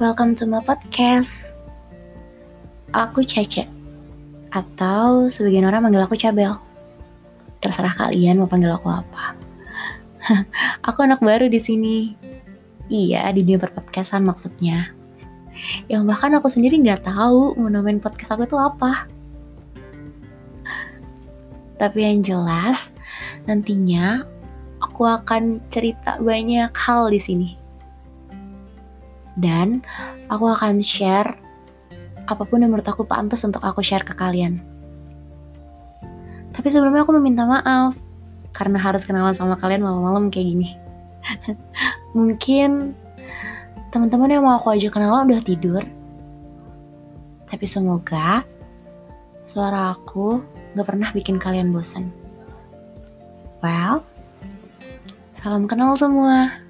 Welcome to my podcast. Aku Cece, atau sebagian orang manggil aku Cabel. Terserah kalian mau panggil aku apa. aku anak baru di sini. Iya, di dunia perpodcastan maksudnya. Yang bahkan aku sendiri nggak tahu mau podcast aku itu apa. Tapi yang jelas, nantinya aku akan cerita banyak hal di sini dan aku akan share apa pun yang menurut aku pantas untuk aku share ke kalian. Tapi sebelumnya aku meminta maaf karena harus kenalan sama kalian malam-malam kayak gini. Mungkin teman-teman yang mau aku ajak kenalan udah tidur. Tapi semoga suara aku gak pernah bikin kalian bosan. Well, salam kenal semua.